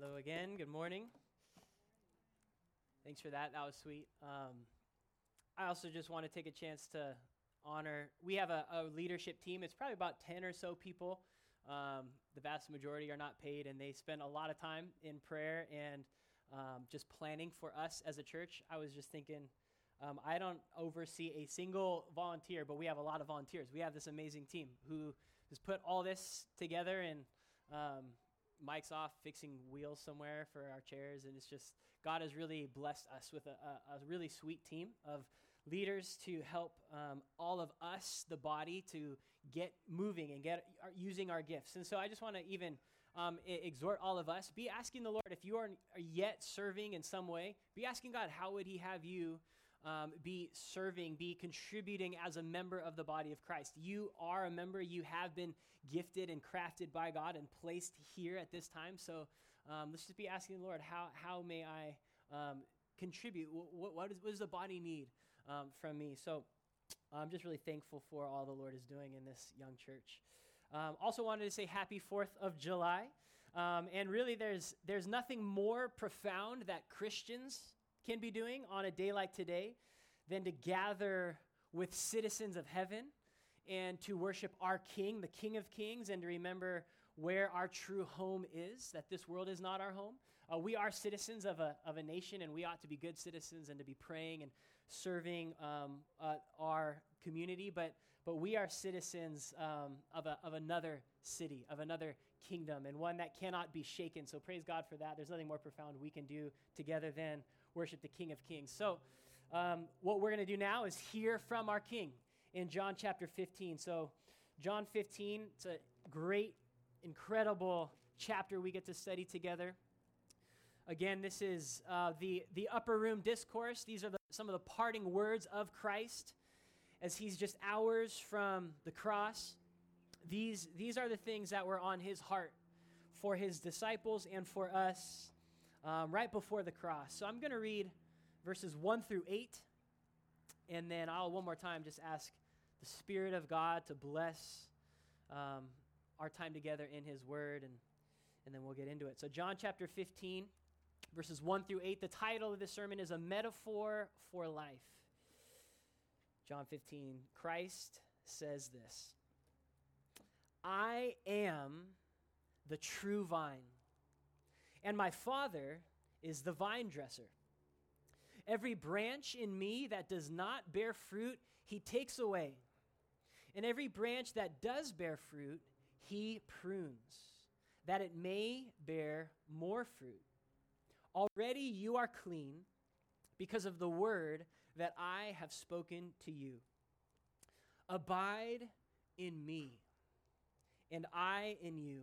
Hello again. Good morning. Thanks for that. That was sweet. Um, I also just want to take a chance to honor. We have a, a leadership team. It's probably about 10 or so people. Um, the vast majority are not paid, and they spend a lot of time in prayer and um, just planning for us as a church. I was just thinking, um, I don't oversee a single volunteer, but we have a lot of volunteers. We have this amazing team who has put all this together and um, Mike's off fixing wheels somewhere for our chairs, and it's just God has really blessed us with a, a, a really sweet team of leaders to help um, all of us, the body, to get moving and get uh, using our gifts. And so I just want to even um, exhort all of us: be asking the Lord if you are yet serving in some way. Be asking God, how would He have you? Um, be serving, be contributing as a member of the body of Christ. You are a member. You have been gifted and crafted by God and placed here at this time. So um, let's just be asking the Lord, how, how may I um, contribute? What, what, is, what, does the body need um, from me? So I'm just really thankful for all the Lord is doing in this young church. Um, also wanted to say happy 4th of July. Um, and really, there's, there's nothing more profound that Christians can be doing on a day like today than to gather with citizens of heaven and to worship our King, the King of Kings, and to remember where our true home is, that this world is not our home. Uh, we are citizens of a, of a nation, and we ought to be good citizens and to be praying and serving um, uh, our community, but, but we are citizens um, of, a, of another city, of another kingdom, and one that cannot be shaken. So praise God for that. There's nothing more profound we can do together than worship the King of Kings. So, um, what we're going to do now is hear from our King in John chapter 15. So, John 15, it's a great, incredible chapter we get to study together. Again, this is uh, the, the upper room discourse. These are the, some of the parting words of Christ as he's just hours from the cross. These, these are the things that were on his heart for his disciples and for us um, right before the cross. So I'm going to read verses 1 through 8, and then I'll one more time just ask the Spirit of God to bless um, our time together in His Word, and, and then we'll get into it. So, John chapter 15, verses 1 through 8, the title of this sermon is A Metaphor for Life. John 15, Christ says this I am the true vine and my Father is the vine dresser. Every branch in me that does not bear fruit, he takes away. And every branch that does bear fruit, he prunes, that it may bear more fruit. Already you are clean because of the word that I have spoken to you. Abide in me, and I in you.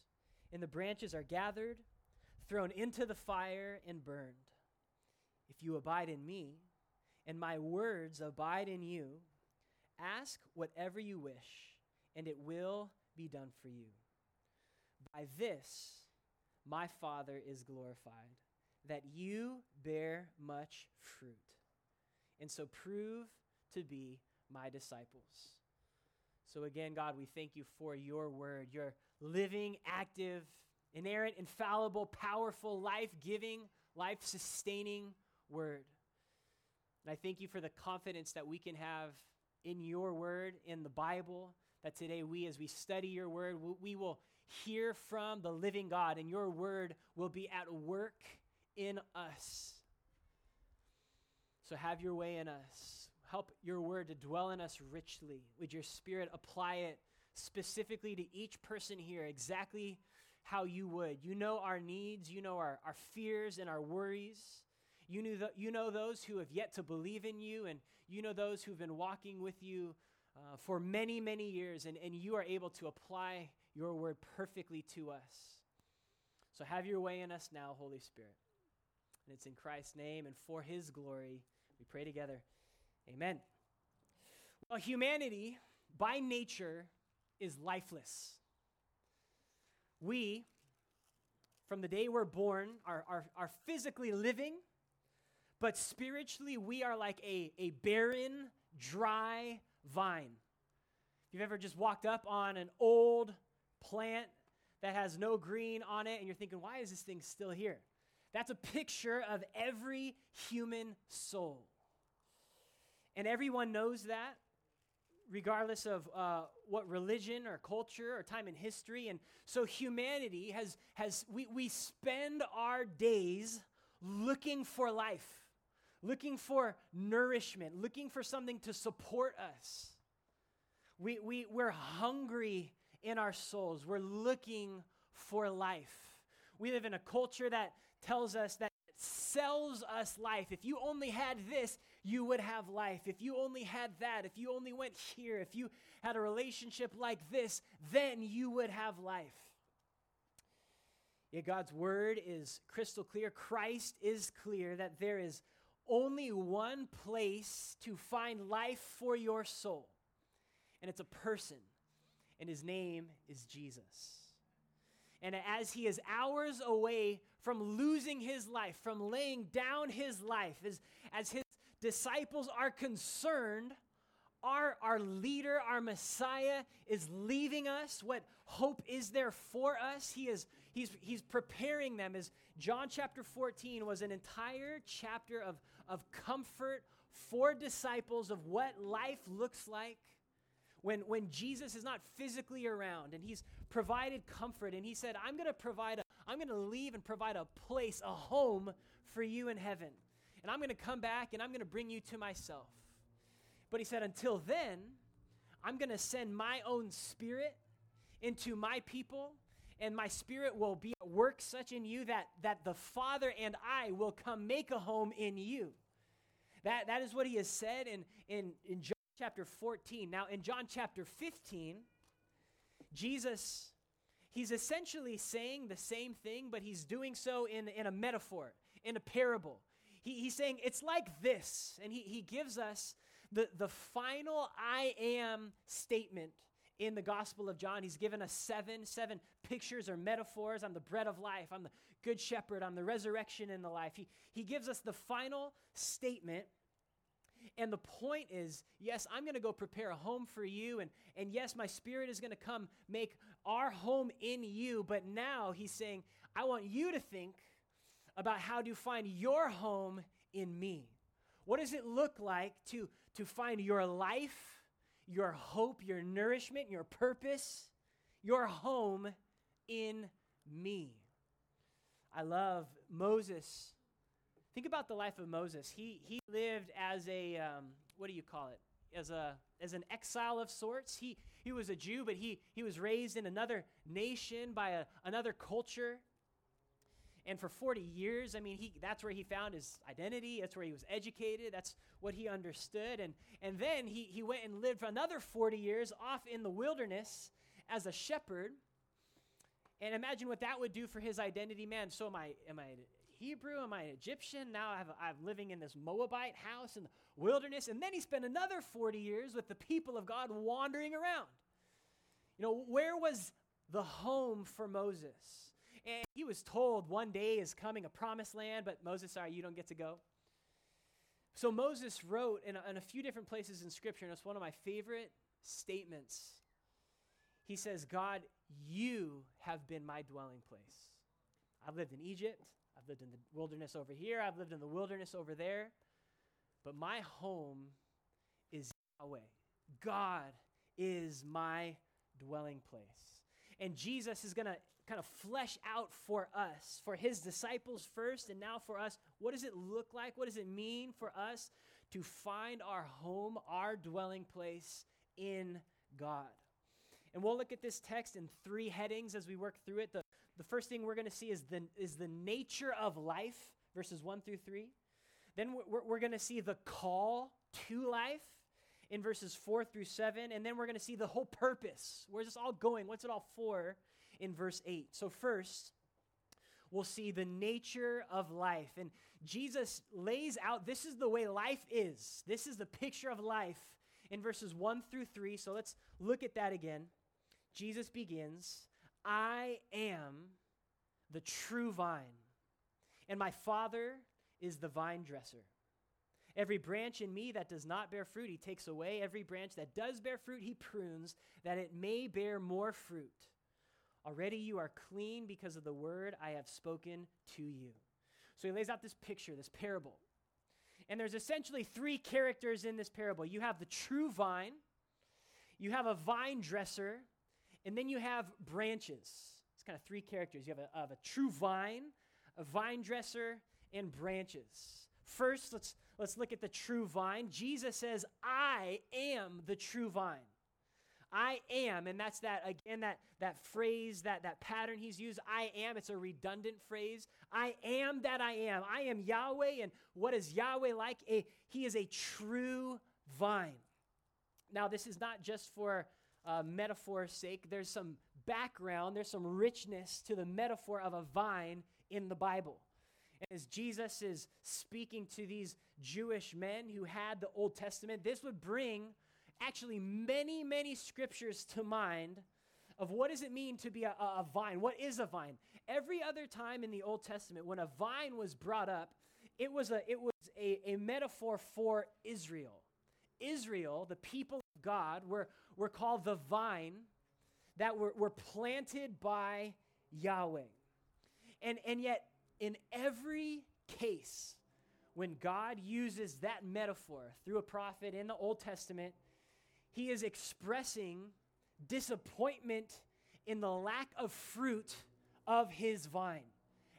and the branches are gathered, thrown into the fire, and burned. If you abide in me, and my words abide in you, ask whatever you wish, and it will be done for you. By this, my Father is glorified, that you bear much fruit, and so prove to be my disciples. So, again, God, we thank you for your word, your living, active, inerrant, infallible, powerful, life giving, life sustaining word. And I thank you for the confidence that we can have in your word, in the Bible, that today we, as we study your word, we will hear from the living God, and your word will be at work in us. So, have your way in us. Help your word to dwell in us richly. Would your spirit apply it specifically to each person here exactly how you would? You know our needs, you know our, our fears and our worries. You, knew the, you know those who have yet to believe in you, and you know those who've been walking with you uh, for many, many years, and, and you are able to apply your word perfectly to us. So have your way in us now, Holy Spirit. And it's in Christ's name and for his glory we pray together. Amen. Well, humanity by nature is lifeless. We, from the day we're born, are, are, are physically living, but spiritually we are like a, a barren, dry vine. If you've ever just walked up on an old plant that has no green on it and you're thinking, why is this thing still here? That's a picture of every human soul. And everyone knows that, regardless of uh, what religion or culture or time in history. And so humanity has, has we, we spend our days looking for life, looking for nourishment, looking for something to support us. We, we, we're hungry in our souls. We're looking for life. We live in a culture that tells us that sells us life. If you only had this, you would have life. If you only had that, if you only went here, if you had a relationship like this, then you would have life. Yet God's word is crystal clear. Christ is clear that there is only one place to find life for your soul, and it's a person, and his name is Jesus. And as he is hours away from losing his life, from laying down his life, as, as his disciples are concerned, our, our leader, our Messiah, is leaving us. What hope is there for us? He is he's, he's preparing them. As John chapter 14 was an entire chapter of, of comfort for disciples of what life looks like when, when Jesus is not physically around and he's provided comfort and he said, I'm going to provide, a, I'm going to leave and provide a place, a home for you in heaven. And I'm going to come back and I'm going to bring you to myself. But he said, until then, I'm going to send my own spirit into my people and my spirit will be at work such in you that, that the Father and I will come make a home in you. That, that is what he has said in, in, in John chapter 14. Now, in John chapter 15, Jesus, he's essentially saying the same thing, but he's doing so in, in a metaphor, in a parable. He, he's saying it's like this, and he, he gives us the, the final I am statement in the Gospel of John. He's given us seven, seven pictures or metaphors. I'm the bread of life. I'm the good shepherd. I'm the resurrection and the life. He, he gives us the final statement and the point is, yes, I'm going to go prepare a home for you. And, and yes, my spirit is going to come make our home in you. But now he's saying, I want you to think about how to find your home in me. What does it look like to, to find your life, your hope, your nourishment, your purpose, your home in me? I love Moses Think about the life of Moses. He, he lived as a, um, what do you call it? As, a, as an exile of sorts. He, he was a Jew, but he, he was raised in another nation by a, another culture. And for 40 years, I mean, he, that's where he found his identity. That's where he was educated. That's what he understood. And, and then he, he went and lived for another 40 years off in the wilderness as a shepherd. And imagine what that would do for his identity, man. So am I, am I Hebrew? Am I Egyptian? Now I I'm living in this Moabite house in the wilderness. And then he spent another 40 years with the people of God wandering around. You know, where was the home for Moses? And he was told one day is coming a promised land, but Moses, sorry, you don't get to go. So Moses wrote in a, in a few different places in Scripture, and it's one of my favorite statements. He says, God, you have been my dwelling place. I've lived in Egypt. I've lived in the wilderness over here, I've lived in the wilderness over there, but my home is Yahweh. God is my dwelling place. And Jesus is going to kind of flesh out for us, for his disciples first, and now for us, what does it look like? What does it mean for us to find our home, our dwelling place in God? And we'll look at this text in three headings as we work through it. The the first thing we're going to see is the, is the nature of life, verses 1 through 3. Then we're, we're going to see the call to life in verses 4 through 7. And then we're going to see the whole purpose. Where's this all going? What's it all for in verse 8? So, first, we'll see the nature of life. And Jesus lays out this is the way life is. This is the picture of life in verses 1 through 3. So let's look at that again. Jesus begins I am the true vine, and my Father is the vine dresser. Every branch in me that does not bear fruit, he takes away. Every branch that does bear fruit, he prunes, that it may bear more fruit. Already you are clean because of the word I have spoken to you. So he lays out this picture, this parable. And there's essentially three characters in this parable you have the true vine, you have a vine dresser, and then you have branches. It's kind of three characters. You have a, uh, a true vine, a vine dresser, and branches. First, let's, let's look at the true vine. Jesus says, I am the true vine. I am, and that's that again, that that phrase, that that pattern he's used. I am, it's a redundant phrase. I am that I am. I am Yahweh, and what is Yahweh like? A, he is a true vine. Now, this is not just for uh, metaphor's sake. There's some background, there's some richness to the metaphor of a vine in the Bible. As Jesus is speaking to these Jewish men who had the Old Testament, this would bring actually many, many scriptures to mind of what does it mean to be a, a, vine? What is a vine? Every other time in the Old Testament, when a vine was brought up, it was a, it was a, a metaphor for Israel. Israel, the people of God, were, were called the vine that were, were planted by Yahweh. And, and yet, in every case, when God uses that metaphor through a prophet in the Old Testament, he is expressing disappointment in the lack of fruit of his vine.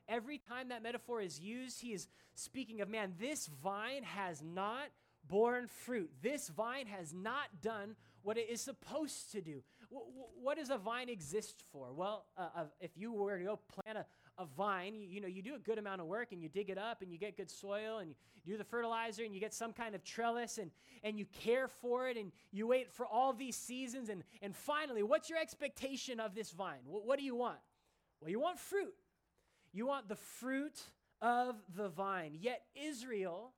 Every time that metaphor is used, he is speaking of man, this vine has not borne fruit. This vine has not done what it is supposed to do. W- what does a vine exist for? Well, uh, uh, if you were to go plant a, a vine, you, you, know, you do a good amount of work and you dig it up and you get good soil and you do the fertilizer and you get some kind of trellis and, and you care for it and you wait for all these seasons. And, and finally, what's your expectation of this vine? What, what do you want? Well, you want fruit. You want the fruit of the vine. Yet Israel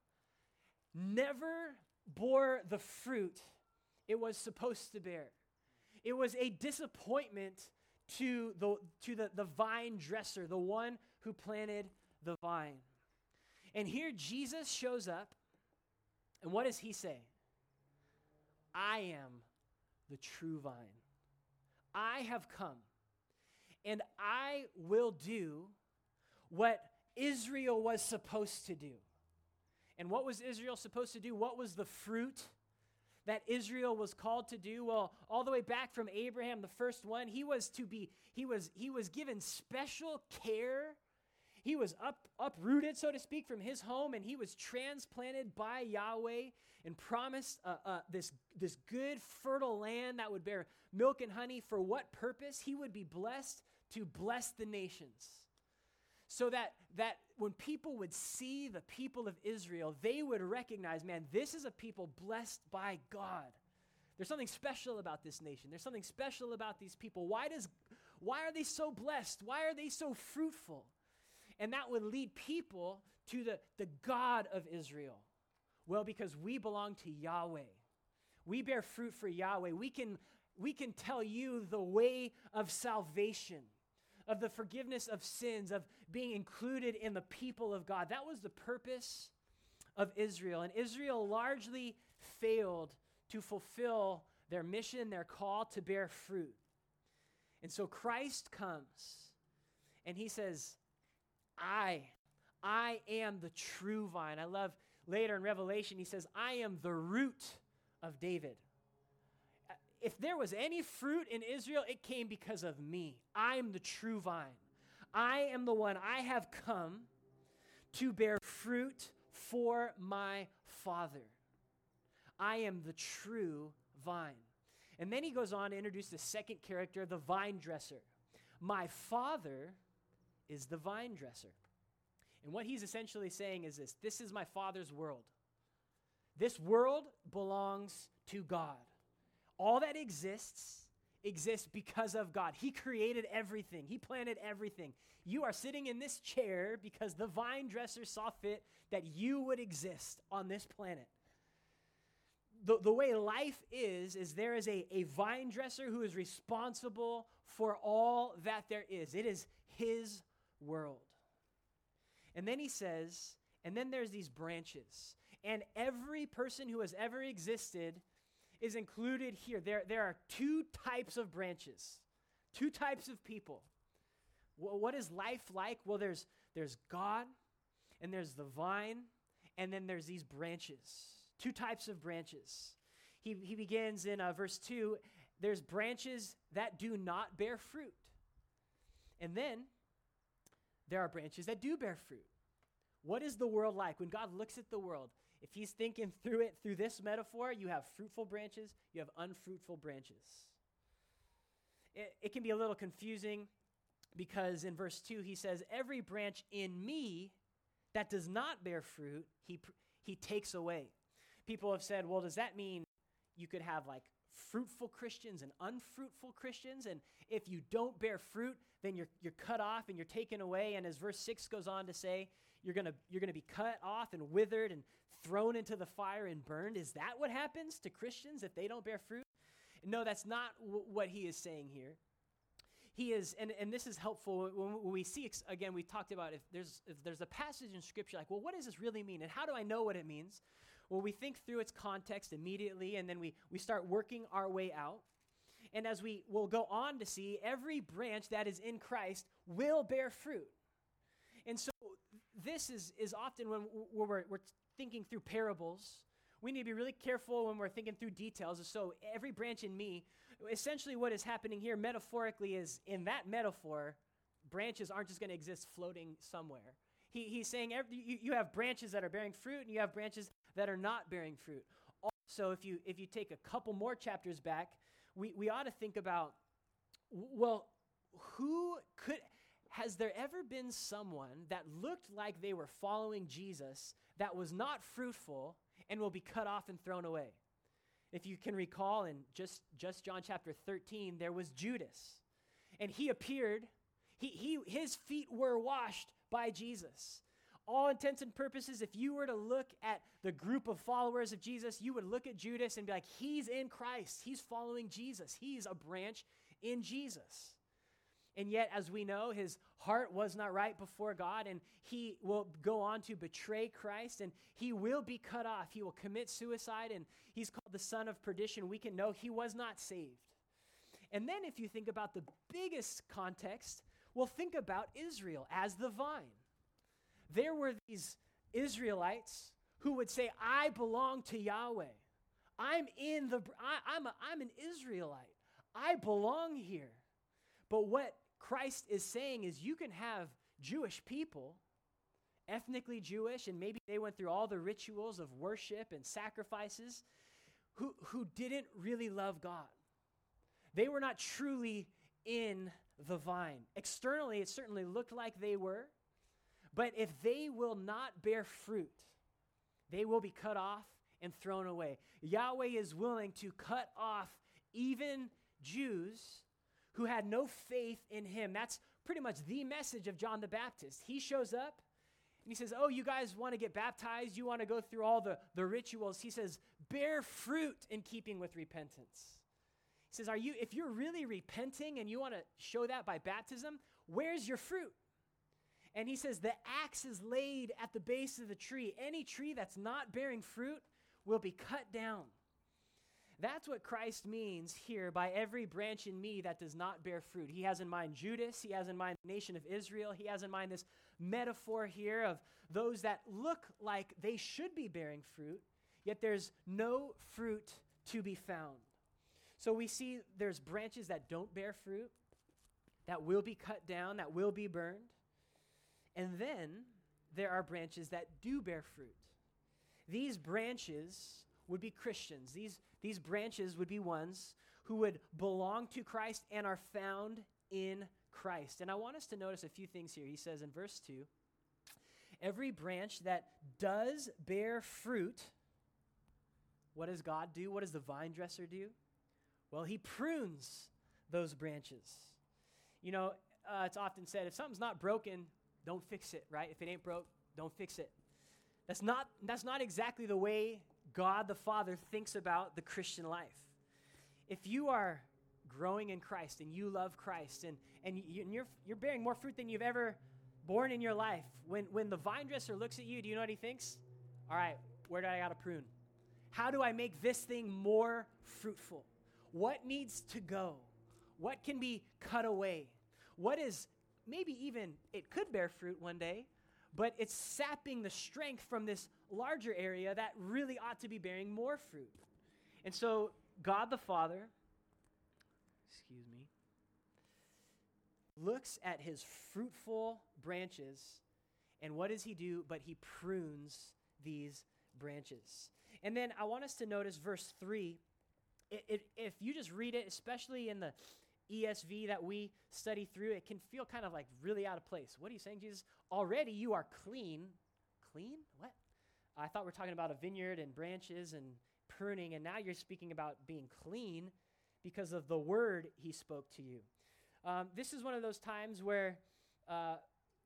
never bore the fruit it was supposed to bear. It was a disappointment to the, to the, the vine dresser, the one who planted the vine. And here Jesus shows up, and what does he say? I am the true vine. I have come, and I will do what Israel was supposed to do. And what was Israel supposed to do? What was the fruit that Israel was called to do? Well, all the way back from Abraham, the first one, he was to be, he was, he was given special care. He was up, uprooted, so to speak, from his home, and he was transplanted by Yahweh and promised uh, uh, this, this good, fertile land that would bear milk and honey. For what purpose? He would be blessed to bless the nations so that that when people would see the people of Israel, they would recognize, man, this is a people blessed by God. There's something special about this nation. There's something special about these people. Why does why are they so blessed? Why are they so fruitful? And that would lead people to the, the God of Israel. Well, because we belong to Yahweh. We bear fruit for Yahweh. We can, we can tell you the way of salvation of the forgiveness of sins, of being included in the people of God. That was the purpose of Israel. And Israel largely failed to fulfill their mission, their call to bear fruit. And so Christ comes and he says, I, I am the true vine. I love later in Revelation, he says, I am the root of David if there was any fruit in Israel, it came because of me. I am the true vine. I am the one. I have come to bear fruit for my Father. I am the true vine. And then he goes on to introduce the second character, the vine dresser. My Father is the vine dresser. And what he's essentially saying is this this is my Father's world. This world belongs to God. All that exists exists because of God. He created everything, He planted everything. You are sitting in this chair because the vine dresser saw fit that you would exist on this planet. The, the way life is, is there is a, a vine dresser who is responsible for all that there is. It is his world. And then he says, and then there's these branches. And every person who has ever existed is included here. There, there are two types of branches, two types of people. Well, what is life like? Well, there's, there's God, and there's the vine, and then there's these branches. Two types of branches. He, he begins in uh, verse 2 there's branches that do not bear fruit. And then there are branches that do bear fruit. What is the world like? When God looks at the world, if he's thinking through it through this metaphor, you have fruitful branches, you have unfruitful branches. It, it can be a little confusing because in verse 2 he says, Every branch in me that does not bear fruit, he, he takes away. People have said, well, does that mean you could have like fruitful Christians and unfruitful Christians? And if you don't bear fruit, then you're, you're cut off and you're taken away. And as verse 6 goes on to say, you're going you're going to be cut off and withered and thrown into the fire and burned. Is that what happens to Christians if they don't bear fruit? No, that's not w- what he is saying here. He is, and, and this is helpful when, we see, again, we talked about if there's, if there's a passage in Scripture like, well, what does this really mean? And how do I know what it means? Well, we think through its context immediately, and then we, we start working our way out. And as we will go on to see, every branch that is in Christ will bear fruit. And so this is, is often when we're, we're thinking through parables, we need to be really careful when we're thinking through details. So, every branch in me, essentially, what is happening here metaphorically is in that metaphor, branches aren't just going to exist floating somewhere. He, he's saying every, you, you have branches that are bearing fruit and you have branches that are not bearing fruit. Also, if you, if you take a couple more chapters back, we, we ought to think about well, who could, has there ever been someone that looked like they were following Jesus that was not fruitful and will be cut off and thrown away. If you can recall in just, just John chapter 13, there was Judas. And he appeared, he, he, his feet were washed by Jesus. All intents and purposes, if you were to look at the group of followers of Jesus, you would look at Judas and be like, he's in Christ. He's following Jesus. He's a branch in Jesus. And yet, as we know, his heart was not right before God, and he will go on to betray Christ, and he will be cut off. He will commit suicide, and he's called the son of perdition. We can know he was not saved. And then, if you think about the biggest context, well, think about Israel as the vine. There were these Israelites who would say, I belong to Yahweh. I'm in the I, I'm, a, I'm an Israelite. I belong here. But what Christ is saying is you can have Jewish people, ethnically Jewish, and maybe they went through all the rituals of worship and sacrifices, who, who didn't really love God. They were not truly in the vine. Externally, it certainly looked like they were, but if they will not bear fruit, they will be cut off and thrown away. Yahweh is willing to cut off even Jews who had no faith in him. That's pretty much the message of John the Baptist. He shows up and he says, Oh, you guys want to get baptized? You want to go through all the, the rituals? He says, Bear fruit in keeping with repentance. He says, Are you, if you're really repenting and you want to show that by baptism, where's your fruit? And he says, The axe is laid at the base of the tree. Any tree that's not bearing fruit will be cut down. That's what Christ means here by every branch in me that does not bear fruit. He has in mind Judas, he has in mind the nation of Israel, he has in mind this metaphor here of those that look like they should be bearing fruit, yet there's no fruit to be found. So we see there's branches that don't bear fruit, that will be cut down, that will be burned. And then there are branches that do bear fruit. These branches would be Christians. These, these branches would be ones who would belong to Christ and are found in Christ. And I want us to notice a few things here. He says in verse 2 Every branch that does bear fruit, what does God do? What does the vine dresser do? Well, he prunes those branches. You know, uh, it's often said if something's not broken, don't fix it, right? If it ain't broke, don't fix it. That's not, that's not exactly the way God the Father thinks about the Christian life. If you are growing in Christ and you love Christ and, and, you, and you're, you're bearing more fruit than you've ever borne in your life, when, when the vine dresser looks at you, do you know what he thinks? All right, where do I got to prune? How do I make this thing more fruitful? What needs to go? What can be cut away? What is maybe even it could bear fruit one day, but it's sapping the strength from this larger area that really ought to be bearing more fruit. And so, God the Father, excuse me, looks at his fruitful branches, and what does he do? But he prunes these branches. And then I want us to notice verse 3. It, it, if you just read it, especially in the ESV that we study through, it can feel kind of like really out of place. What are you saying, Jesus? Already you are clean. Clean? What? I thought we are talking about a vineyard and branches and pruning, and now you're speaking about being clean because of the word he spoke to you. Um, this is one of those times where uh,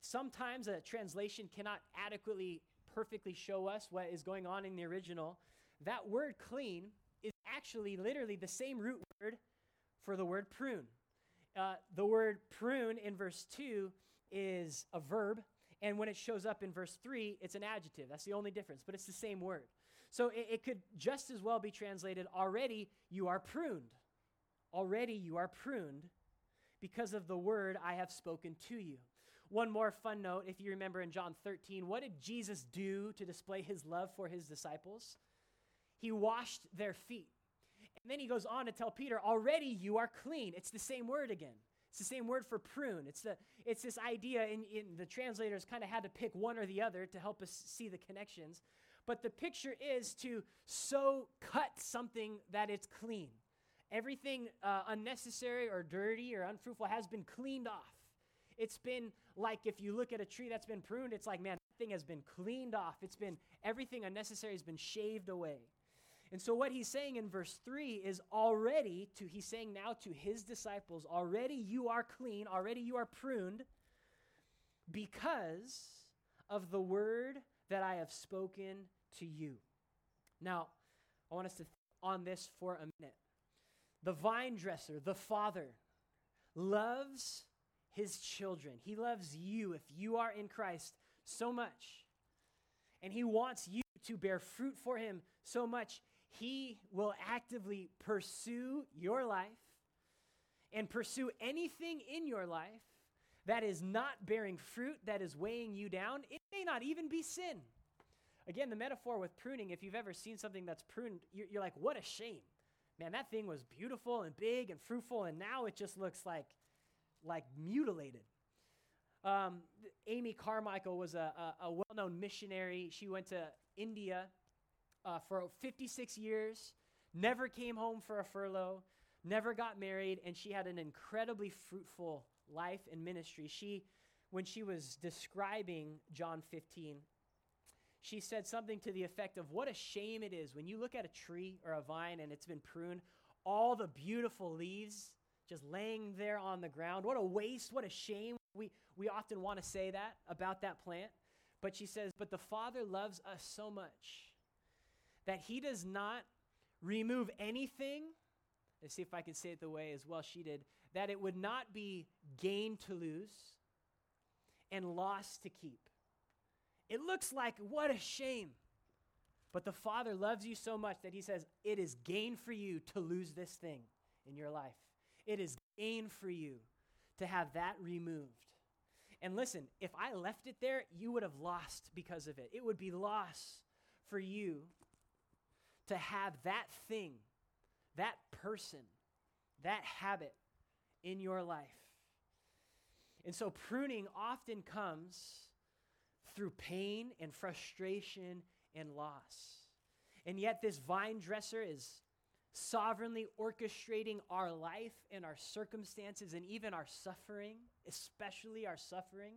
sometimes a translation cannot adequately, perfectly show us what is going on in the original. That word clean is actually literally the same root word for the word prune. Uh, the word prune in verse 2 is a verb, and when it shows up in verse 3, it's an adjective. That's the only difference, but it's the same word. So it, it could just as well be translated already you are pruned. Already you are pruned because of the word I have spoken to you. One more fun note if you remember in John 13, what did Jesus do to display his love for his disciples? He washed their feet. And then he goes on to tell Peter, already you are clean. It's the same word again. It's the same word for prune. It's, the, it's this idea, in, in the translators kind of had to pick one or the other to help us see the connections. But the picture is to so cut something that it's clean. Everything uh, unnecessary or dirty or unfruitful has been cleaned off. It's been like if you look at a tree that's been pruned, it's like, man, that thing has been cleaned off. It's been, everything unnecessary has been shaved away. And so, what he's saying in verse 3 is already, to, he's saying now to his disciples, already you are clean, already you are pruned because of the word that I have spoken to you. Now, I want us to think on this for a minute. The vine dresser, the father, loves his children. He loves you if you are in Christ so much. And he wants you to bear fruit for him so much he will actively pursue your life and pursue anything in your life that is not bearing fruit, that is weighing you down. It may not even be sin. Again, the metaphor with pruning, if you've ever seen something that's pruned, you're, like, what a shame. Man, that thing was beautiful and big and fruitful, and now it just looks like, like mutilated. Um, Amy Carmichael was a, a, a well known missionary. She went to India uh, for 56 years, never came home for a furlough, never got married, and she had an incredibly fruitful life and ministry. She, when she was describing John 15, she said something to the effect of what a shame it is when you look at a tree or a vine and it's been pruned, all the beautiful leaves just laying there on the ground. What a waste, what a shame. We, we often want to say that about that plant. But she says, But the Father loves us so much that he does not remove anything. Let's see if I can say it the way as well she did. That it would not be gain to lose and loss to keep. It looks like what a shame. But the Father loves you so much that he says, It is gain for you to lose this thing in your life. It is gain for you to have that removed. And listen, if I left it there, you would have lost because of it. It would be loss for you to have that thing, that person, that habit in your life. And so pruning often comes through pain and frustration and loss. And yet, this vine dresser is sovereignly orchestrating our life and our circumstances and even our suffering, especially our suffering,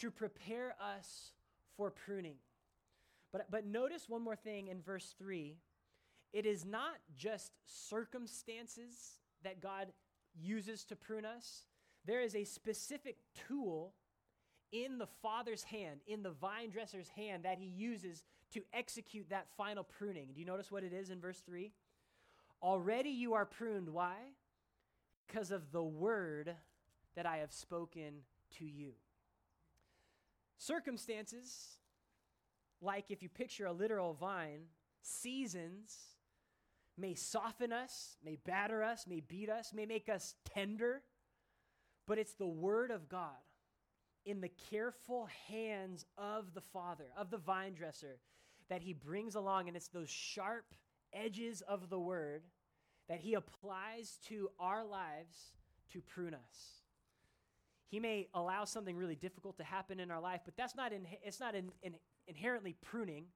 to prepare us for pruning. But, but notice one more thing in verse 3 it is not just circumstances that God uses to prune us, there is a specific tool in the Father's hand, in the vine dresser's hand, that he uses to execute that final pruning. Do you notice what it is in verse 3? Already you are pruned. Why? Because of the word that I have spoken to you. Circumstances, like if you picture a literal vine, seasons may soften us, may batter us, may beat us, may make us tender, but it's the Word of God in the careful hands of the Father, of the vine dresser, that He brings along, and it's those sharp edges of the Word that He applies to our lives to prune us. He may allow something really difficult to happen in our life, but that's not in, it's not in, in, inherently pruning.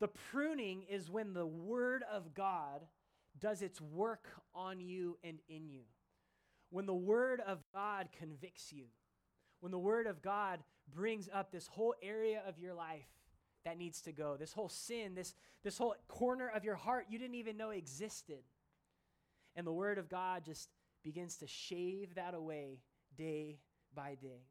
The pruning is when the Word of God does its work on you and in you. When the Word of God convicts you. When the Word of God brings up this whole area of your life that needs to go, this whole sin, this, this whole corner of your heart you didn't even know existed. And the Word of God just begins to shave that away day by day.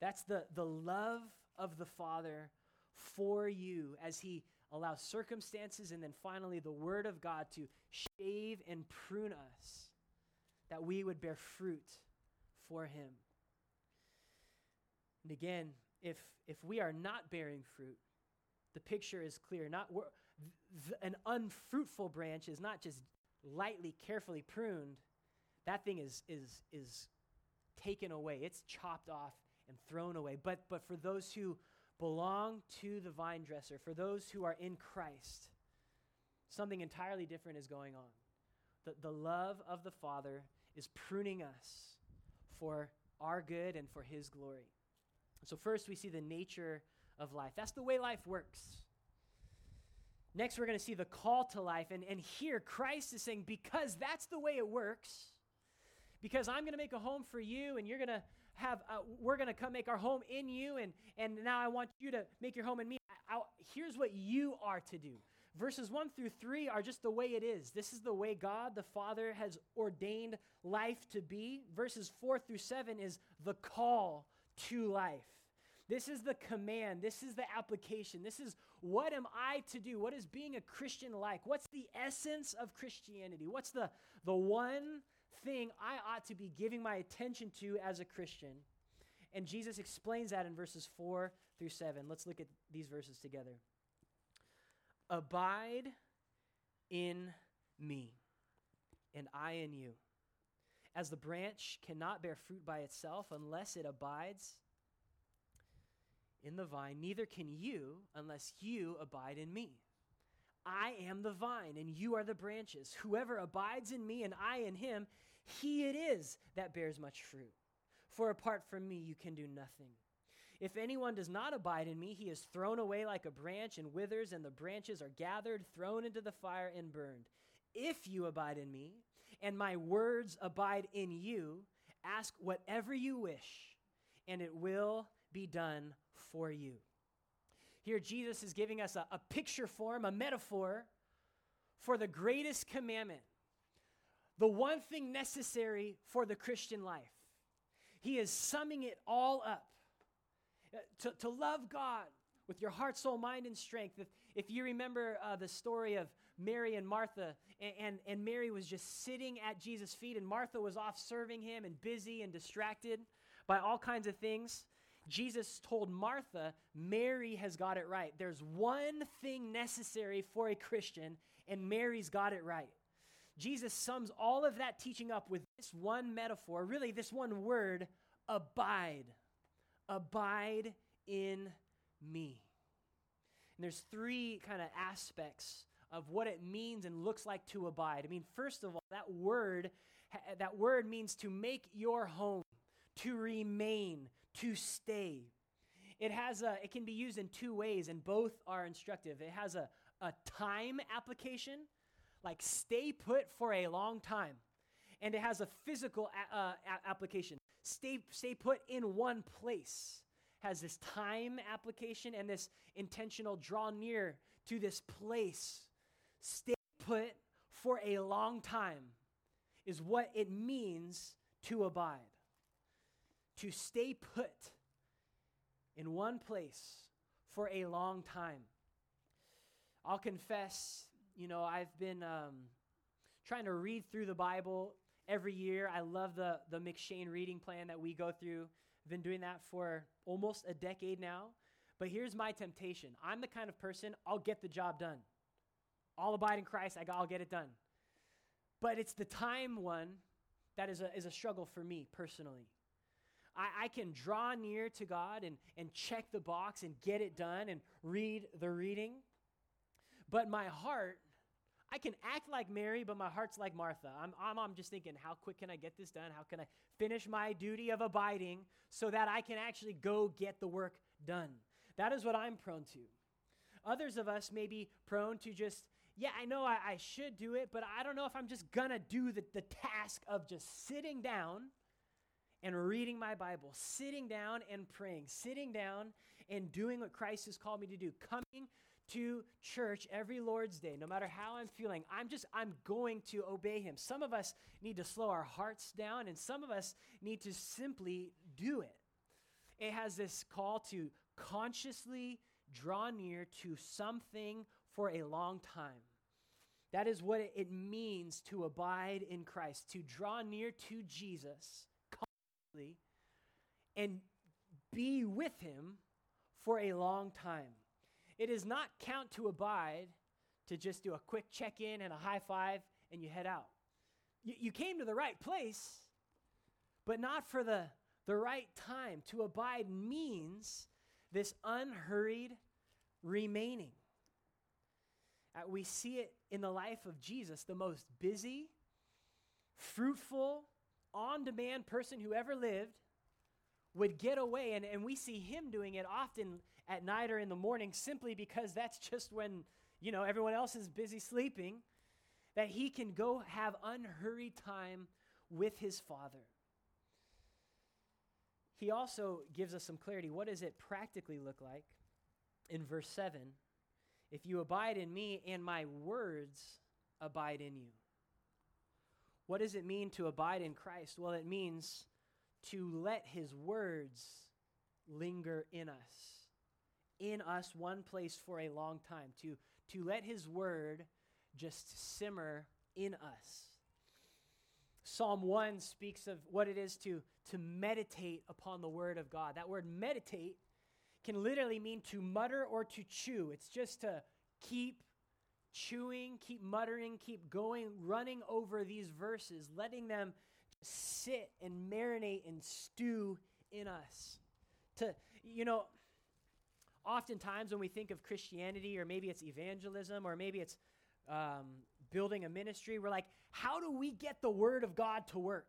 That's the, the love of the Father for you as He allows circumstances and then finally the Word of God to shave and prune us that we would bear fruit for Him. And again, if, if we are not bearing fruit, the picture is clear. Not th- an unfruitful branch is not just lightly, carefully pruned. That thing is, is, is taken away. It's chopped off and thrown away. But, but for those who belong to the vine dresser, for those who are in Christ, something entirely different is going on. The, the love of the Father is pruning us for our good and for His glory. So, first, we see the nature of life. That's the way life works. Next, we're going to see the call to life. And, and here, Christ is saying, because that's the way it works, because I'm going to make a home for you, and you're going to have, uh, we're going to come make our home in you, and, and now I want you to make your home in me. I, I, here's what you are to do. Verses 1 through 3 are just the way it is. This is the way God the Father has ordained life to be. Verses 4 through 7 is the call to life. This is the command. This is the application. This is what am I to do? What is being a Christian like? What's the essence of Christianity? What's the, the one thing I ought to be giving my attention to as a Christian? And Jesus explains that in verses 4 through 7. Let's look at these verses together. Abide in me, and I in you. As the branch cannot bear fruit by itself unless it abides in the vine, neither can you unless you abide in me. I am the vine, and you are the branches. Whoever abides in me and I in him, he it is that bears much fruit. For apart from me, you can do nothing. If anyone does not abide in me, he is thrown away like a branch and withers, and the branches are gathered, thrown into the fire, and burned. If you abide in me, and my words abide in you, ask whatever you wish, and it will be done for you. Here, Jesus is giving us a, a picture form, a metaphor for the greatest commandment, the one thing necessary for the Christian life. He is summing it all up. Uh, to, to love God with your heart, soul, mind, and strength. If, if you remember uh, the story of Mary and Martha, and, and, and Mary was just sitting at Jesus' feet, and Martha was off serving him and busy and distracted by all kinds of things. Jesus told Martha, Mary has got it right. There's one thing necessary for a Christian, and Mary's got it right. Jesus sums all of that teaching up with this one metaphor, really, this one word abide. Abide in me. And there's three kind of aspects of what it means and looks like to abide. I mean, first of all, that word that word means to make your home, to remain, to stay. It has a, it can be used in two ways, and both are instructive. It has a, a time application, like stay put for a long time, and it has a physical a, uh, a- application. Stay, stay put in one place has this time application and this intentional draw near to this place. Stay put for a long time is what it means to abide, to stay put in one place for a long time. I'll confess, you know, I've been um, trying to read through the Bible every year. I love the, the M'Cheyne reading plan that we go through. I've been doing that for almost a decade now. But here's my temptation I'm the kind of person, I'll get the job done. I'll abide in Christ, I, will get it done. But it's the time one that is a, is a struggle for me personally. I, I can draw near to God and, and check the box and get it done and read the reading. But my heart, I can act like Mary, but my heart's like Martha. I'm, I'm, I'm just thinking, how quick can I get this done? How can I finish my duty of abiding so that I can actually go get the work done? That is what I'm prone to. Others of us may be prone to just, yeah, I know I, I should do it, but I don't know if I'm just gonna do the, the task of just sitting down and reading my Bible, sitting down and praying, sitting down and doing what Christ has called me to do, coming to church every Lord's Day, no matter how I'm feeling. I'm just, I'm going to obey Him. Some of us need to slow our hearts down, and some of us need to simply do it. It has this call to consciously draw near to something for a long time. That is what it means to abide in Christ, to draw near to Jesus constantly and be with him for a long time. It is not count to abide to just do a quick check in and a high five and you head out. You, you came to the right place, but not for the, the right time. To abide means this unhurried remaining. Uh, we see it in the life of Jesus, the most busy, fruitful, on demand person who ever lived would get away. And, and we see him doing it often at night or in the morning simply because that's just when, you know, everyone else is busy sleeping, that he can go have unhurried time with his Father. He also gives us some clarity. What does it practically look like? In verse 7 If you abide in me and my words abide in you. What does it mean to abide in Christ? Well, it means to let his words linger in us. In us, one place for a long time. To, to let his word just simmer in us. Psalm 1 speaks of what it is to, to meditate upon the Word of God. That word meditate can literally mean to mutter or to chew. It's just to keep chewing, keep muttering, keep going, running over these verses, letting them sit and marinate and stew in us. To, you know, oftentimes when we think of Christianity, or maybe it's evangelism, or maybe it's um, building a ministry, we're like, how do we get the Word of God to work?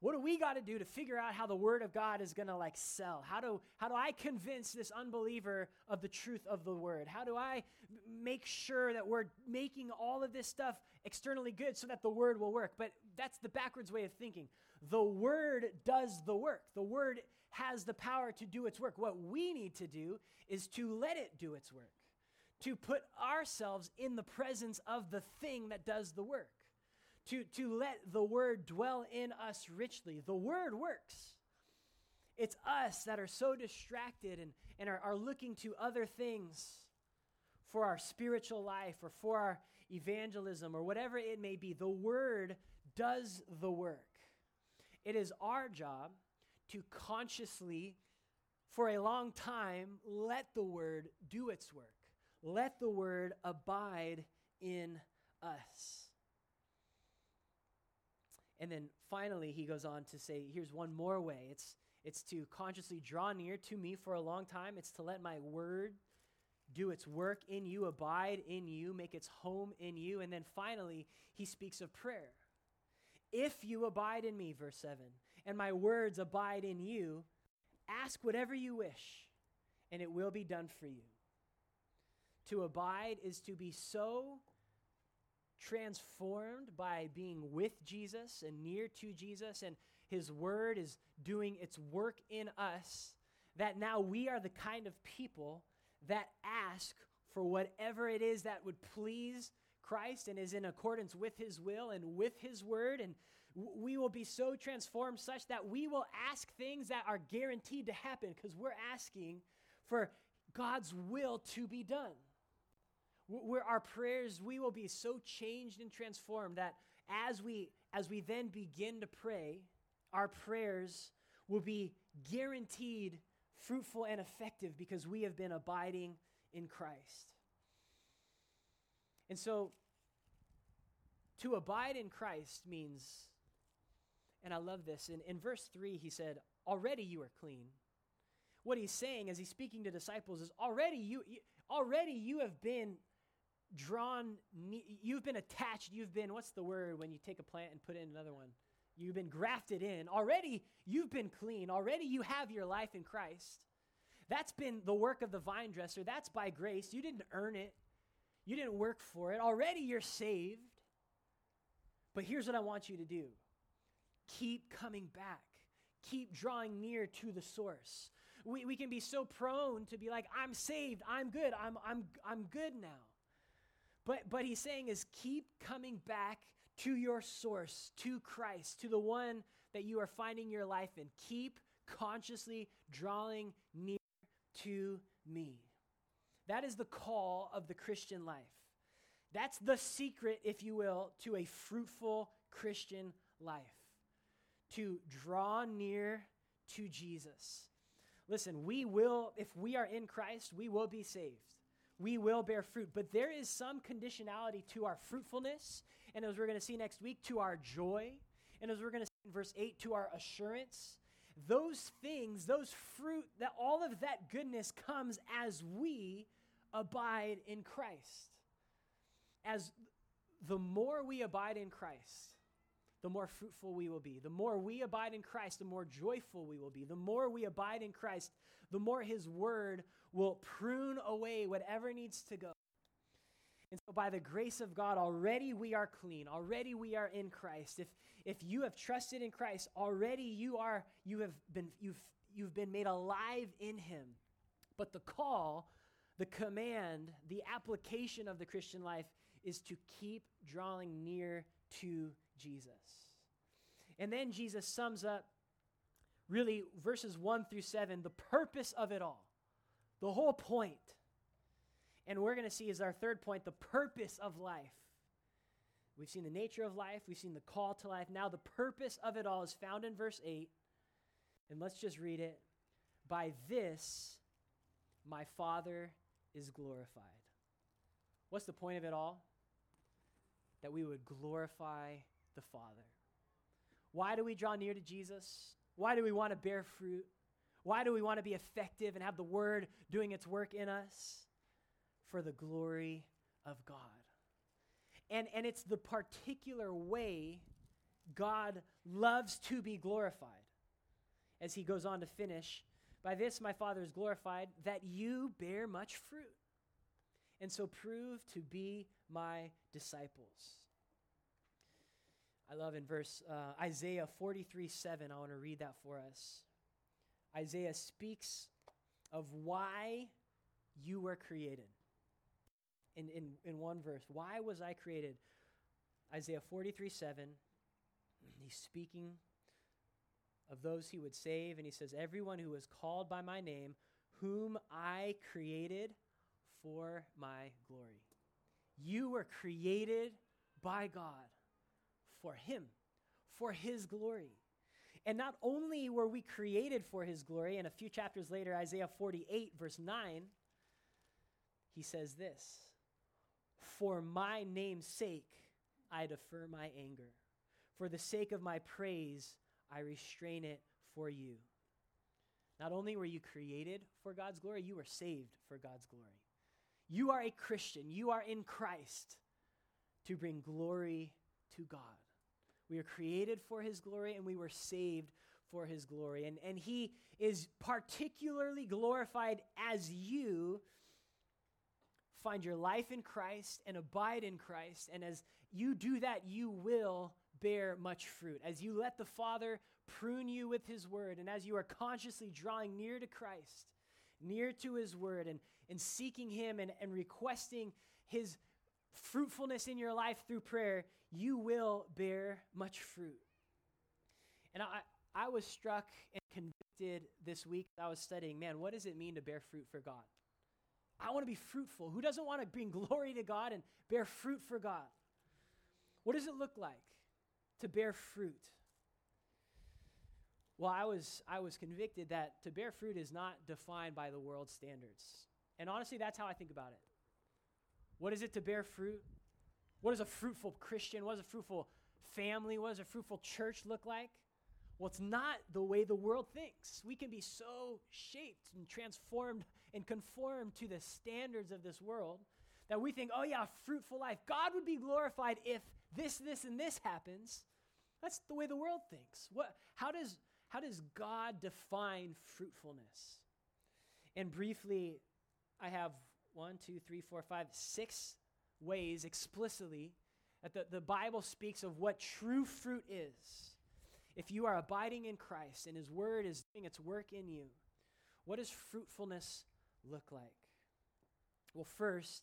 What do we got to do to figure out how the word of God is going to like sell? How do how do I convince this unbeliever of the truth of the word? How do I make sure that we're making all of this stuff externally good so that the word will work? But that's the backwards way of thinking. The word does the work. The word has the power to do its work. What we need to do is to let it do its work. To put ourselves in the presence of the thing that does the work to, to let the word dwell in us richly. The word works. It's us that are so distracted and, and are, are looking to other things for our spiritual life or for our evangelism or whatever it may be. The word does the work. It is our job to consciously, for a long time, let the word do its work. Let the word abide in us. And then finally, he goes on to say, here's one more way it's, it's to consciously draw near to me for a long time, it's to let my word do its work in you, abide in you, make its home in you. And then finally, he speaks of prayer. If you abide in me, verse 7, and my words abide in you, ask whatever you wish, and it will be done for you. To abide is to be so transformed by being with Jesus and near to Jesus, and His Word is doing its work in us, that now we are the kind of people that ask for whatever it is that would please Christ and is in accordance with His will and with His Word. And we will be so transformed such that we will ask things that are guaranteed to happen because we're asking for God's will to be done. Where our prayers, we will be so changed and transformed that as we as we then begin to pray, our prayers will be guaranteed fruitful and effective because we have been abiding in Christ. And so to abide in Christ means, and I love this, in, in verse 3, he said, Already you are clean. What he's saying as he's speaking to disciples is already you, you already you have been drawn, you've been attached, you've been, what's the word when you take a plant and put it in another one? You've been grafted in. Already you've been clean. Already you have your life in Christ. That's been the work of the vine dresser. That's by grace. You didn't earn it, you didn't work for it. Already you're saved. But here's what I want you to do keep coming back, keep drawing near to the source. We, we can be so prone to be like, I'm saved, I'm good, I'm, I'm, I'm good now. But, but he's saying is keep coming back to your source, to Christ, to the one that you are finding your life in. Keep consciously drawing near to me. That is the call of the Christian life. That's the secret, if you will, to a fruitful Christian life. To draw near to Jesus. Listen, we will, if we are in Christ, we will be saved. We will bear fruit. But there is some conditionality to our fruitfulness, and as we're going to see next week, to our joy, and as we're going to see in verse 8, to our assurance. Those things, those fruit, that all of that goodness comes as we abide in Christ as the more we abide in Christ, the more fruitful we will be. The more we abide in Christ, the more joyful we will be. The more we abide in Christ, the more His Word will prune away whatever needs to go. And so, by the grace of God, already we are clean. Already we are in Christ. If, if you have trusted in Christ, already you are you have been you've you've been made alive in Him. But the call, the command, the application of the Christian life is to keep drawing near to Jesus. And then Jesus sums up really verses 1 through 7 the purpose of it all, the whole point. And we're going to see is our third point the purpose of life. We've seen the nature of life, we've seen the call to life. Now, the purpose of it all is found in verse 8. And let's just read it. By this, my Father is glorified. What's the point of it all? that we would glorify the Father. Why do we draw near to Jesus? Why do we want to bear fruit? Why do we want to be effective and have the Word doing its work in us? For the glory of God. And, and it's the particular way God loves to be glorified. As he goes on to finish, by this my Father is glorified, that you bear much fruit and so prove to be my disciples. I love in verse uh, Isaiah 43 7, I want to read that for us. Isaiah speaks of why you were created. In, in, in one verse, why was I created? Isaiah 43 7, he's speaking of those he would save, and he says, Everyone who is called by my name, whom I created, for my glory. You were created by God for Him, for His glory. And not only were we created for His glory, and a few chapters later, Isaiah 48, verse 9, he says this For my name's sake, I defer my anger. For the sake of my praise, I restrain it for you. Not only were you created for God's glory, you were saved for God's glory. You are a Christian. You are in Christ to bring glory to God. We are created for his glory and we were saved for his glory. And, and he is particularly glorified as you find your life in Christ and abide in Christ. And as you do that, you will bear much fruit. As you let the Father prune you with his word, and as you are consciously drawing near to Christ, near to his word, and and seeking Him and, and requesting His fruitfulness in your life through prayer, you will bear much fruit. And I, I was struck and convicted this week. I was studying, man, what does it mean to bear fruit for God? I want to be fruitful. Who doesn't want to bring glory to God and bear fruit for God? What does it look like to bear fruit? Well, I was, I was convicted that to bear fruit is not defined by the world's standards. And honestly, that's how I think about it. What is it to bear fruit? What does a fruitful Christian, what does a fruitful family, what does a fruitful church look like? Well, it's not the way the world thinks. We can be so shaped and transformed and conformed to the standards of this world that we think, oh, yeah, fruitful life. God would be glorified if this, this, and this happens. That's the way the world thinks. What, how, does, how does God define fruitfulness? And briefly, I have one, two, three, four, five, six ways explicitly that the, the Bible speaks of what true fruit is. If you are abiding in Christ and His Word is doing its work in you, what does fruitfulness look like? Well, first,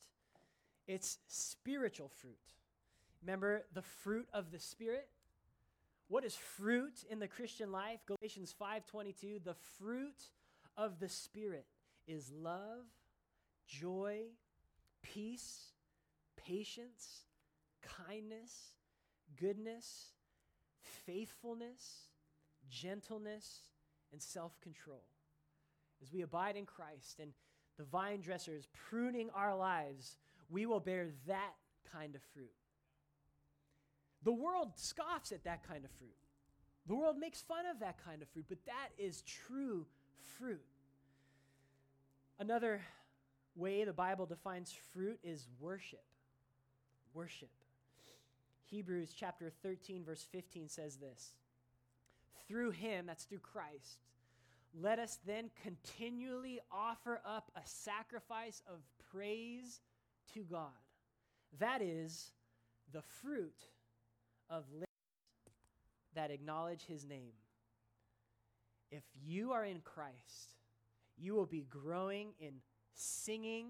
it's spiritual fruit. Remember the fruit of the Spirit? What is fruit in the Christian life? Galatians 5:22, the fruit of the Spirit is love, joy, peace, patience, kindness, goodness, faithfulness, gentleness, and self control. As we abide in Christ and the vine dresser is pruning our lives, we will bear that kind of fruit. The world scoffs at that kind of fruit. The world makes fun of that kind of fruit, but that is true fruit. Another way the Bible defines fruit is worship. Worship. Hebrews chapter 13, verse 15 says this Through him, that's through Christ, let us then continually offer up a sacrifice of praise to God. That is the fruit of lips that acknowledge his name. If you are in Christ, you will be growing in singing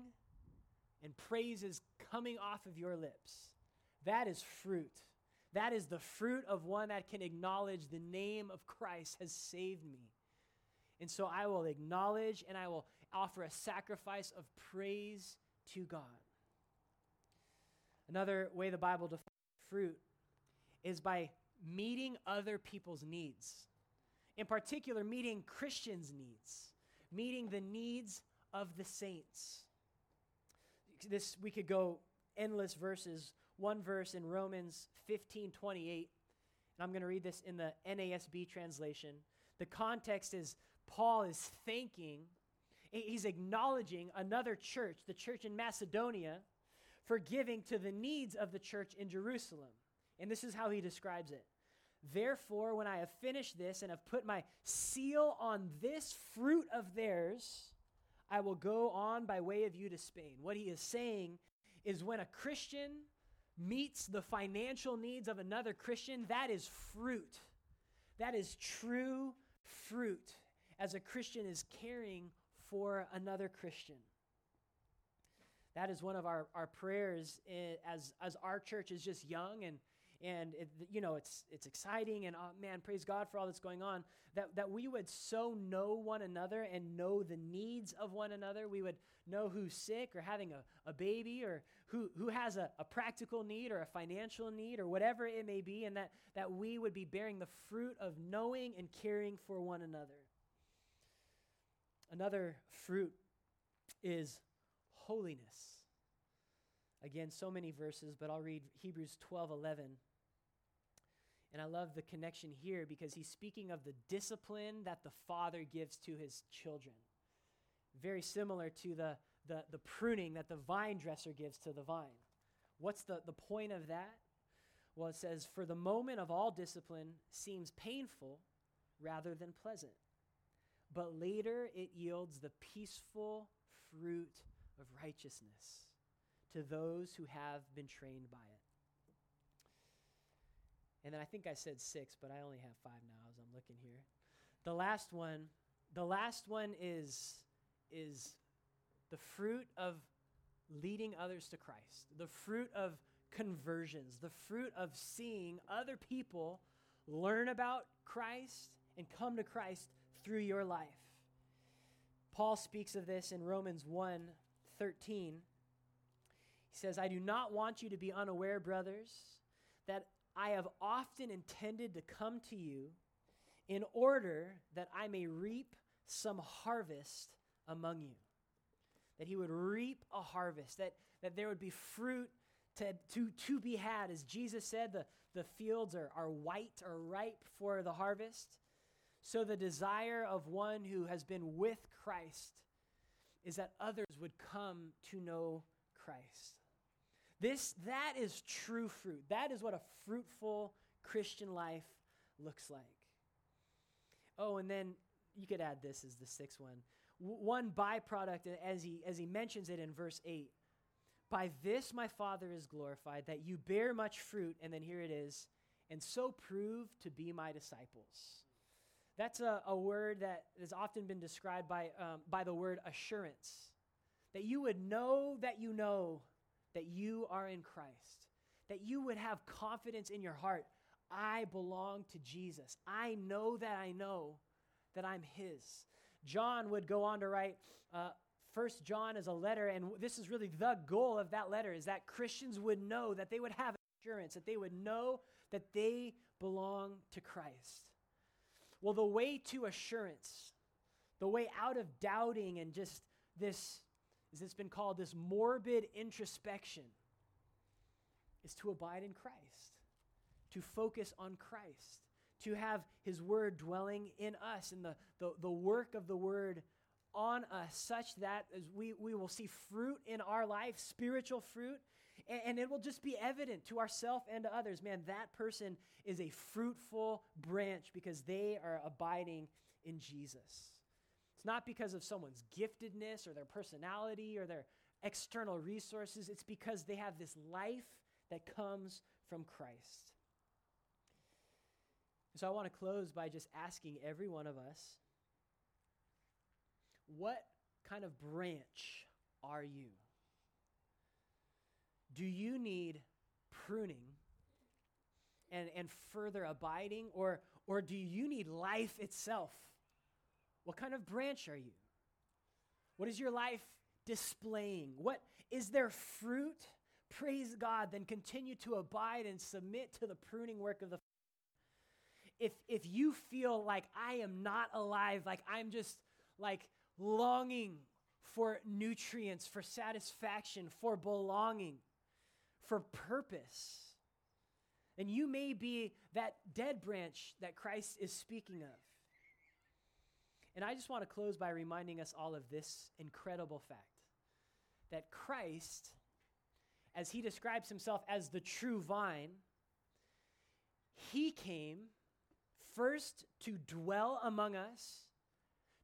and praises coming off of your lips. That is fruit. That is the fruit of one that can acknowledge the name of Christ has saved me. And so I will acknowledge and I will offer a sacrifice of praise to God. Another way the Bible defines fruit is by meeting other people's needs. In particular, meeting Christians' needs, meeting the needs of the saints. This we could go endless verses. One verse in Romans 15 28, and I'm going to read this in the NASB translation. The context is Paul is thanking, he's acknowledging another church, the church in Macedonia, for giving to the needs of the church in Jerusalem. And this is how he describes it. Therefore, when I have finished this and have put my seal on this fruit of theirs, I will go on by way of you to Spain. What he is saying is when a Christian meets the financial needs of another Christian, that is fruit. That is true fruit as a Christian is caring for another Christian. That is one of our, our prayers as, as our church is just young and and it, you know it's it's exciting and oh, man praise god for all that's going on that that we would so know one another and know the needs of one another. We would know who's sick or having a, a baby or who who has a, a practical need or a financial need or whatever it may be and that that we would be bearing the fruit of knowing and caring for one another. Another fruit is holiness. Again, so many verses, but I'll read Hebrews 12 11. And I love the connection here because he's speaking of the discipline that the father gives to his children. Very similar to the, the, the pruning that the vine dresser gives to the vine. What's the, the point of that? Well, it says, For the moment of all discipline seems painful rather than pleasant, but later it yields the peaceful fruit of righteousness to those who have been trained by it. And then I think I said six, but I only have five now as I'm looking here. The last one, the last one is, is the fruit of leading others to Christ, the fruit of conversions, the fruit of seeing other people learn about Christ and come to Christ through your life. Paul speaks of this in Romans 1 13. He says, I do not want you to be unaware, brothers, I have often intended to come to you in order that I may reap some harvest among you. That he would reap a harvest, that, that there would be fruit to, to, to be had. As Jesus said, the, the fields are, are white or ripe for the harvest. So the desire of one who has been with Christ is that others would come to know Christ. This that is true fruit. That is what a fruitful Christian life looks like. Oh, and then you could add this as the sixth one. W- one byproduct, as he, as he mentions it in verse 8 By this my Father is glorified, that you bear much fruit, and then here it is, and so prove to be my disciples. That's a, a word that has often been described by, um, by the word assurance. That you would know that you know that you are in Christ. That you would have confidence in your heart I belong to Jesus. I know that I know that I'm His. John would go on to write, uh, First John is a letter, and this is really the goal of that letter: is that Christians would know that they would have assurance, that they would know that they belong to Christ. Well, the way to assurance, the way out of doubting and just this, as it's been called, this morbid introspection, is to abide in Christ to focus on Christ, to have His Word dwelling in us and the, the, the work of the Word on us, such that as we, we will see fruit in our life, spiritual fruit, and, and it will just be evident to ourselves and to others. Man, that person is a fruitful branch because they are abiding in Jesus. Not because of someone's giftedness or their personality or their external resources, it's because they have this life that comes from Christ. So I want to close by just asking every one of us what kind of branch are you? Do you need pruning and, and further abiding, or, or do you need life itself? What kind of branch are you? What is your life displaying? What is there fruit? Praise God, then continue to abide and submit to the pruning work of the if if you feel like I am not alive, like I'm just like longing for nutrients, for satisfaction, for belonging, for purpose, and you may be that dead branch that Christ is speaking of. And I just want to close by reminding us all of this incredible fact that Christ, as he describes himself as the true vine, he came first to dwell among us,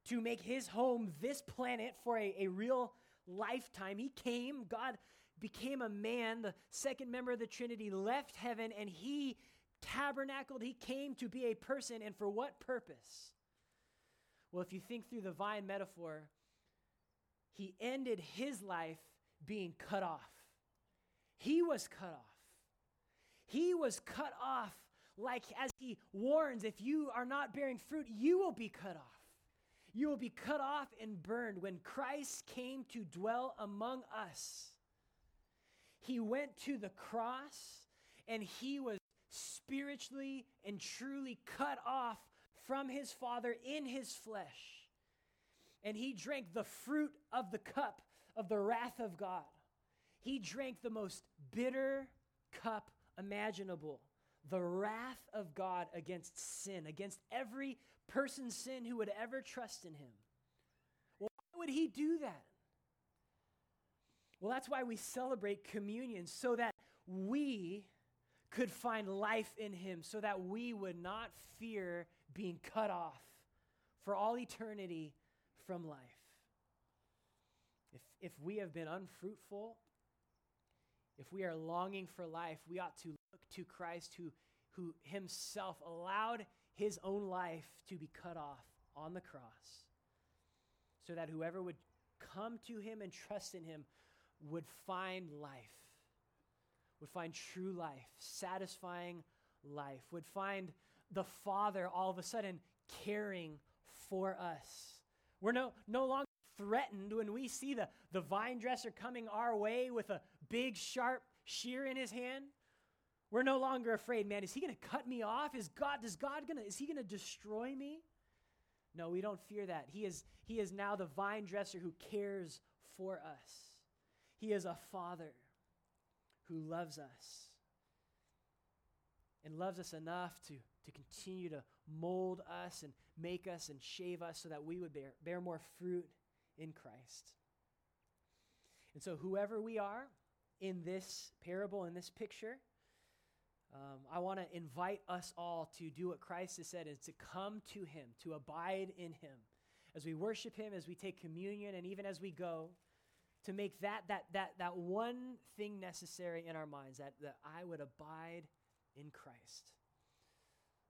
to make his home this planet for a, a real lifetime. He came, God became a man, the second member of the Trinity left heaven, and he tabernacled. He came to be a person, and for what purpose? Well, if you think through the vine metaphor, he ended his life being cut off. He was cut off. He was cut off like as he warns, if you are not bearing fruit, you will be cut off. You will be cut off and burned. When Christ came to dwell among us, he went to the cross and he was spiritually and truly cut off from his Father in his flesh. And he drank the fruit of the cup of the wrath of God. He drank the most bitter cup imaginable the wrath of God against sin, against every person's sin who would ever trust in him. Why would he do that? Well, that's why we celebrate communion, so that we could find life in him, so that we would not fear being cut off for all eternity from life. If, if we have been unfruitful, if we are longing for life, we ought to look to Christ who, who himself allowed his own life to be cut off on the cross so that whoever would come to him and trust in him would find life, would find true life, satisfying life, would find the Father all of a sudden caring for us. We're no, no longer threatened when we see the, the vine dresser coming our way with a big, sharp shear in his hand. We're no longer afraid, man, is he going to cut me off? Is God, is God going to, is he going to destroy me? No, we don't fear that. He is, he is now the vine dresser who cares for us. He is a father who loves us and loves us enough to, to continue to mold us and make us and shave us so that we would bear, bear more fruit in Christ. And so, whoever we are in this parable, in this picture, um, I want to invite us all to do what Christ has said, is to come to Him, to abide in Him. As we worship Him, as we take communion, and even as we go, to make that, that, that, that one thing necessary in our minds, that, that I would abide in Christ.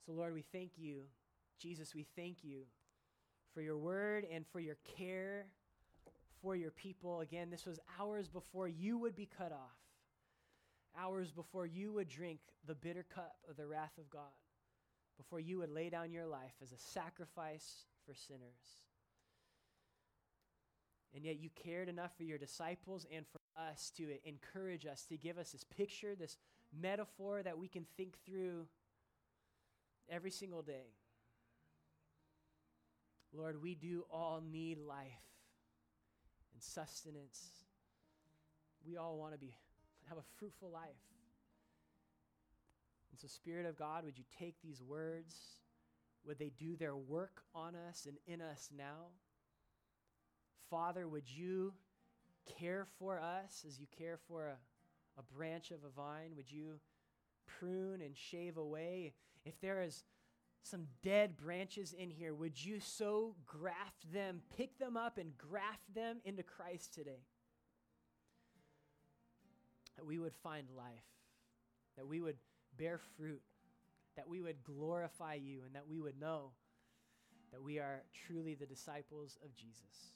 So, Lord, we thank you. Jesus, we thank you for your word and for your care for your people. Again, this was hours before you would be cut off, hours before you would drink the bitter cup of the wrath of God, before you would lay down your life as a sacrifice for sinners. And yet you cared enough for your disciples and for us to encourage us, to give us this picture, this metaphor that we can think through every single day. Lord, we do all need life and sustenance. We all want to be have a fruitful life. And so, Spirit of God, would you take these words? Would they do their work on us and in us now? Father, would you care for us as you care for a, a branch of a vine? Would you prune and shave away? If there is some dead branches in here, would you so graft them, pick them up, and graft them into Christ today? That we would find life, that we would bear fruit, that we would glorify you, and that we would know that we are truly the disciples of Jesus.